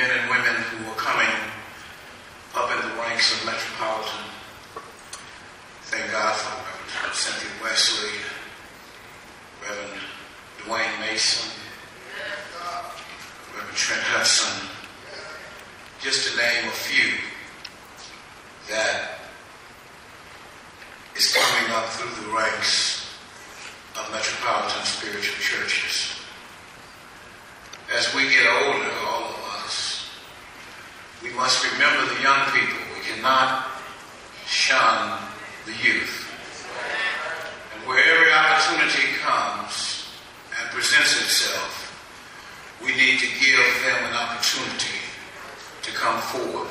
men and women who are coming up in the ranks of Metropolitan. Thank God for Reverend Cynthia Wesley, Reverend Dwayne Mason, Reverend Trent Hudson, just to name a few that is coming up through the ranks of metropolitan spiritual churches. As we get older, we must remember the young people. We cannot shun the youth. And where every opportunity comes and presents itself, we need to give them an opportunity to come forward.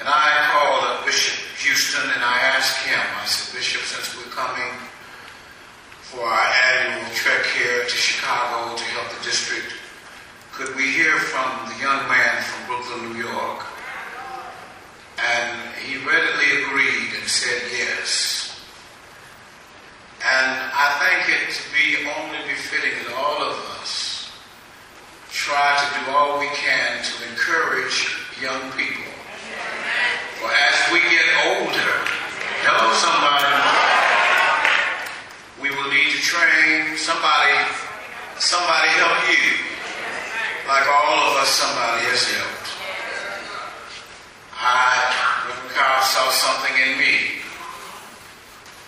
And I called up Bishop Houston and I asked him, I said, Bishop, since we're coming for our annual trek here to Chicago to help the district, could we hear from the young man from Brooklyn, New York? And he readily agreed and said yes. And I think it to be only befitting that all of us try to do all we can to encourage young people. For as we get older, hello somebody, we will need to train somebody, somebody help you. Like all of us, somebody has helped. I, Reverend Carl saw something in me.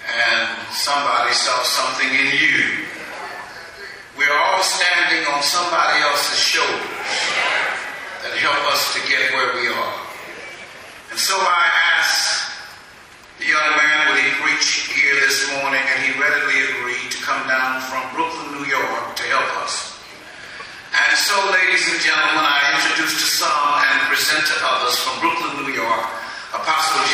And somebody saw something in you. We're all standing on somebody else's shoulders that help us to get where we are. And so I asked the young man, would he preach here this morning? And he readily agreed to come down from Brooklyn, New York to help us. And so, ladies and gentlemen, I introduce to some and present to others from Brooklyn, New York, Apostle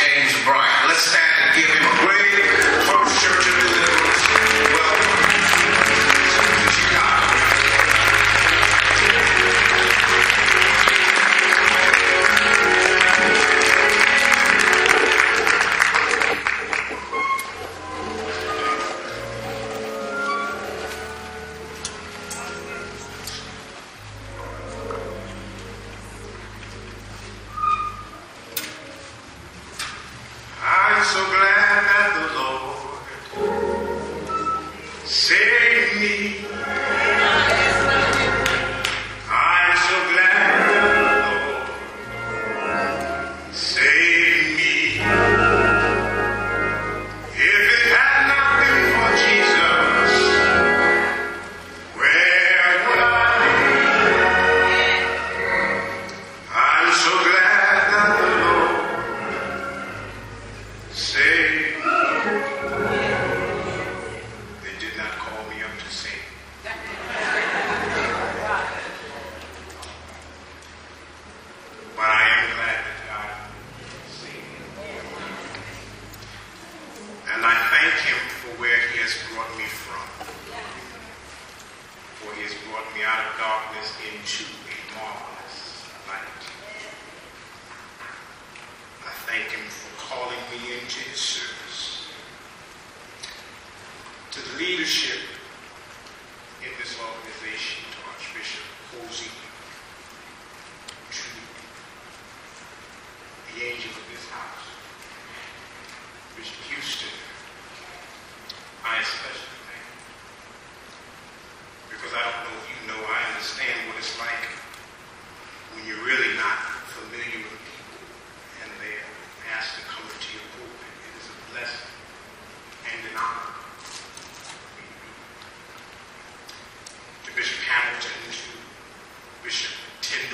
To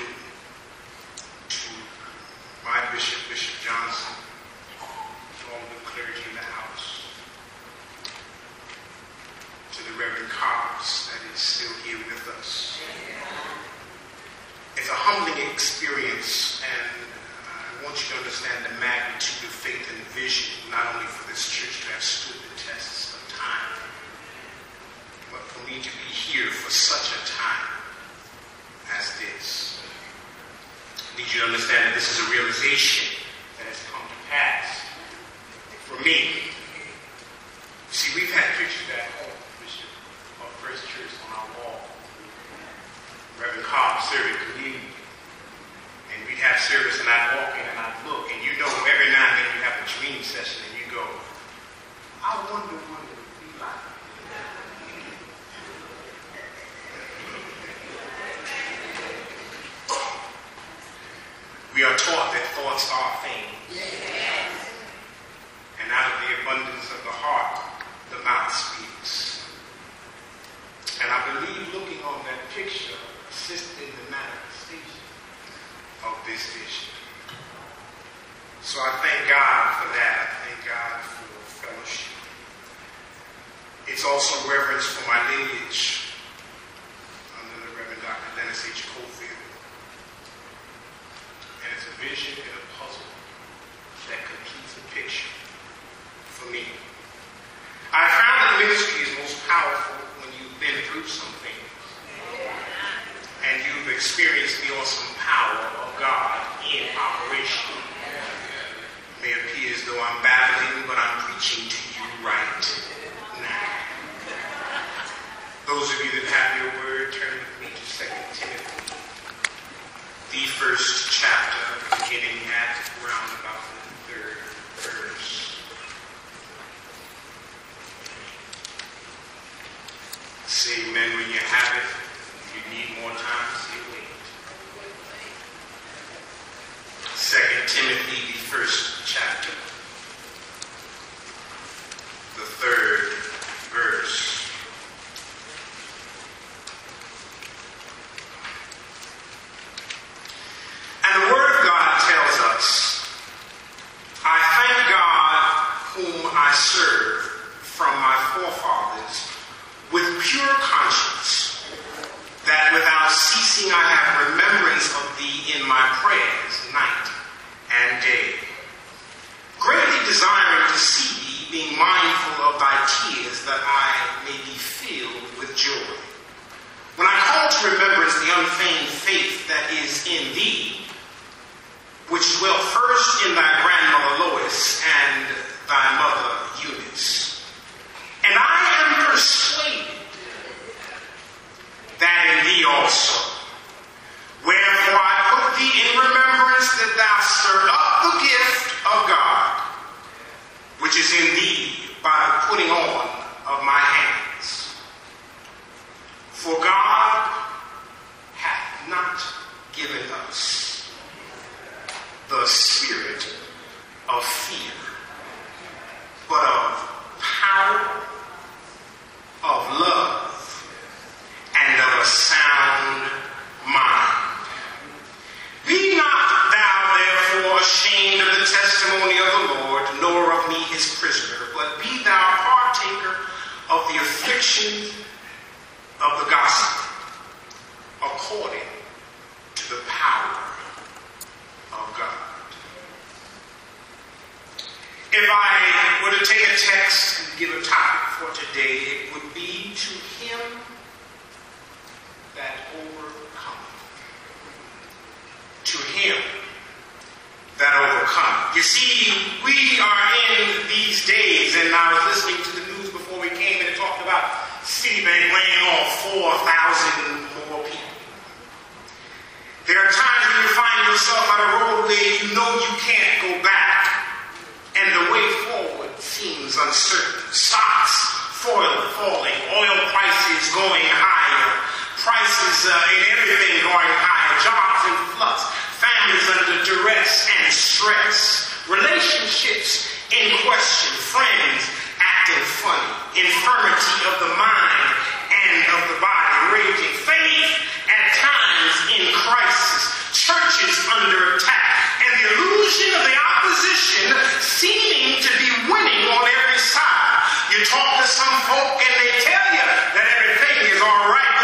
my bishop, Bishop Johnson, to all the clergy in the house, to the Reverend Carrs that is still here with us. It's a humbling experience, and I want you to understand the magnitude of faith and vision, not only for this church to have stood the tests of time, but for me to be here for such a time as this. I need you to understand that this is a realization that has come to pass for me. of the See, men, when you have it. If you need more time, say wait. Second Timothy, the first chapter, the third verse. and I was listening to the news before we came, and it talked about Citibank laying off 4,000 more people. There are times when you find yourself on a road where you know you can't go back, and the way forward seems uncertain. Stocks falling, oil prices going higher, prices uh, in everything going higher, jobs in flux, families under duress and stress, relationships in question, friends acting funny, infirmity of the mind and of the body, raging faith at times in crisis, churches under attack, and the illusion of the opposition seeming to be winning on every side. You talk to some folk and they tell you that everything is all right.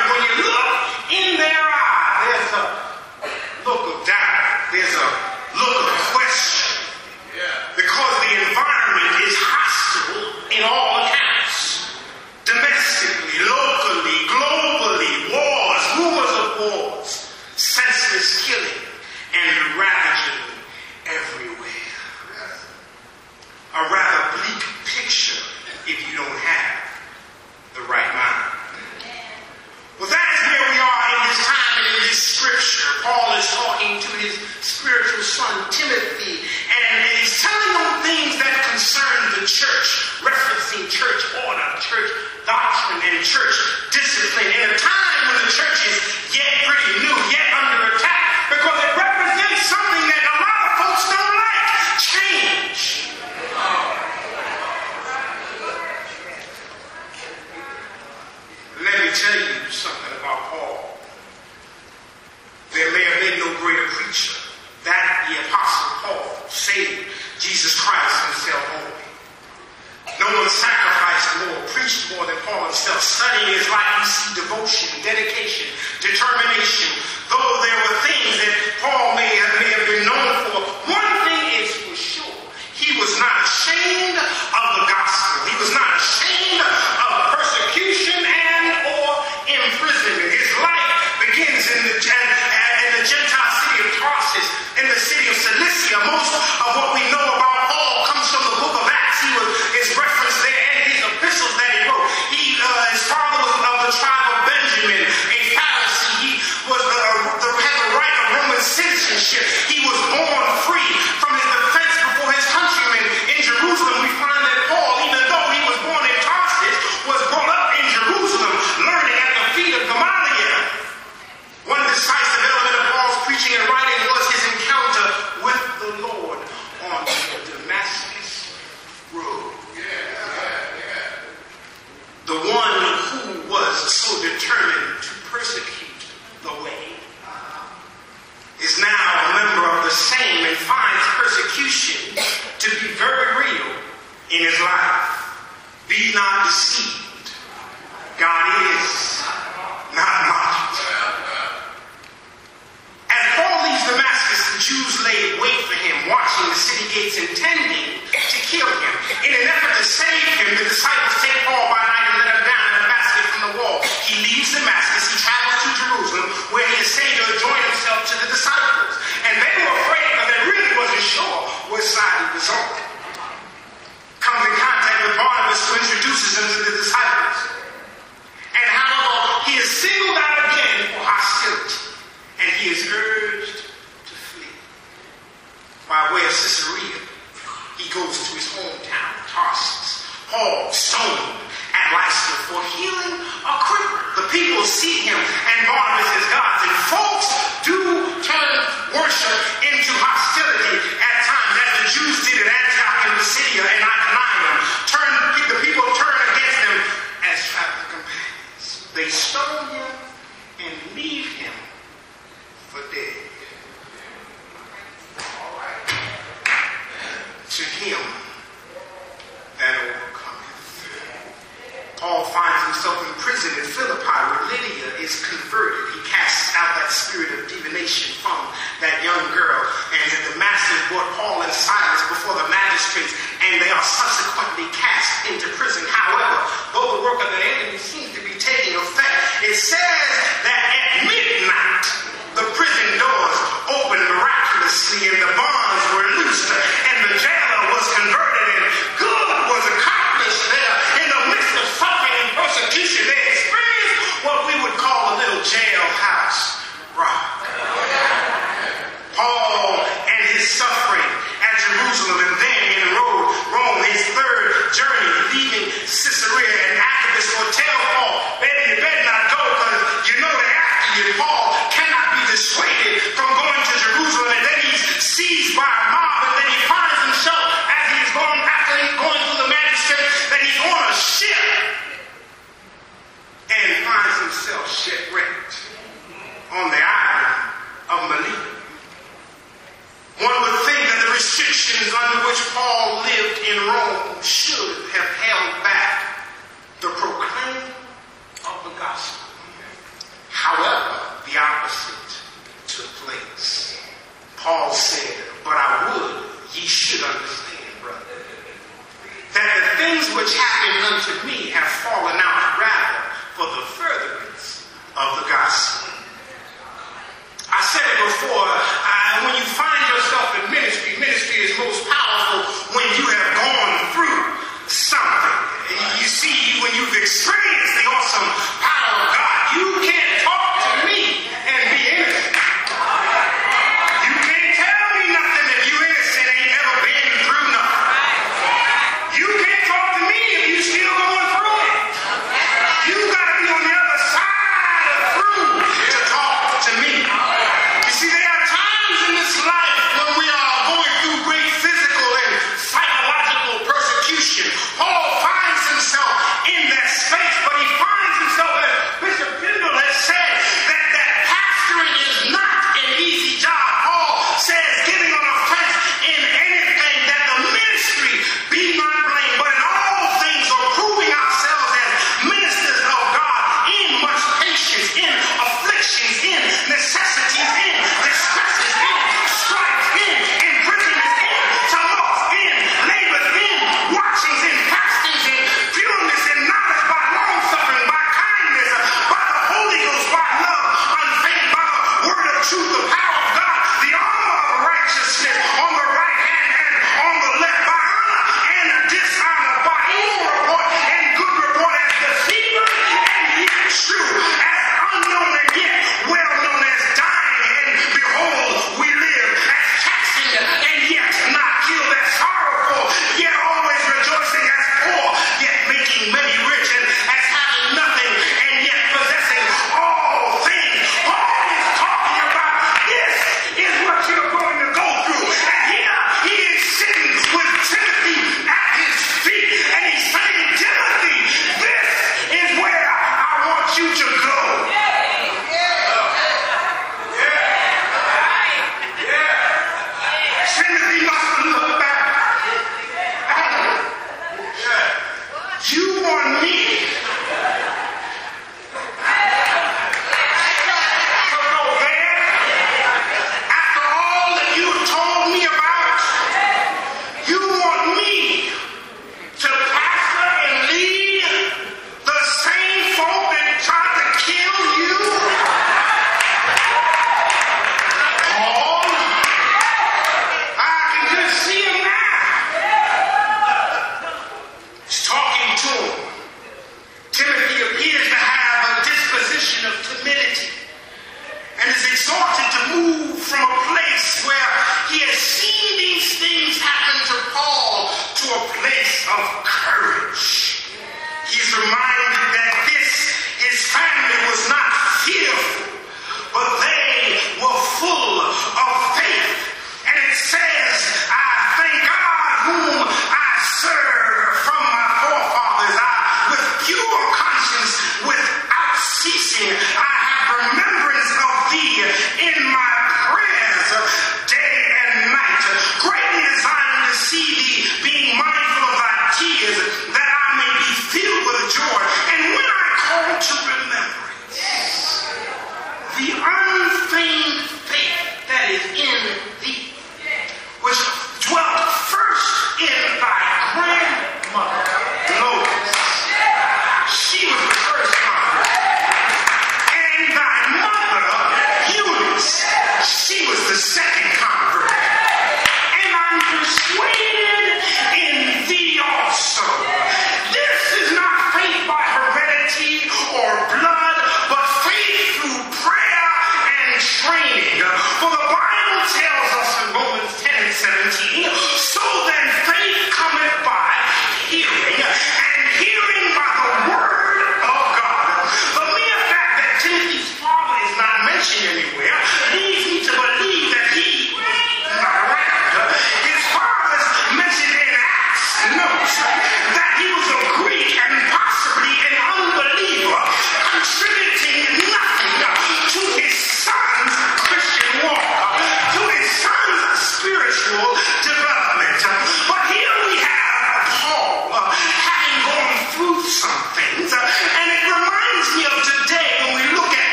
In his life. Be not deceived. God is not mocked. As Paul leaves Damascus, the Jews lay wait for him, watching the city gates, intending to kill him. In an effort to save him, the disciples take Paul by night and let him down in a basket from the wall. He leaves Damascus, he travels to Jerusalem, where he is saying to join himself to the disciples. And they were afraid because they really wasn't sure which side he was on. In contact who introduces him to the disciples. And how he is singled out again for hostility and he is urged to flee. By way of Caesarea, he goes to his hometown, Tarsus. Paul stoned at Lystra for healing a cripple. The people see him and Barnabas as gods, and folks do turn worship into hostility at times, as the Jews did at Antioch and Pisidia and Iconium. Turn, the people turn against them as traveling companions. They stone him and leave him for dead. To him that overcometh. Paul finds himself in prison in Philippi where Lydia is converted. He casts out that spirit of divination from that young girl. And the masters brought Paul and Silas before the magistrates, and they are subsequently cast into prison. However, though the work of the enemy seems to be taking effect, it says that at midnight, the prison doors opened miraculously and the bonds were loosed and the jailer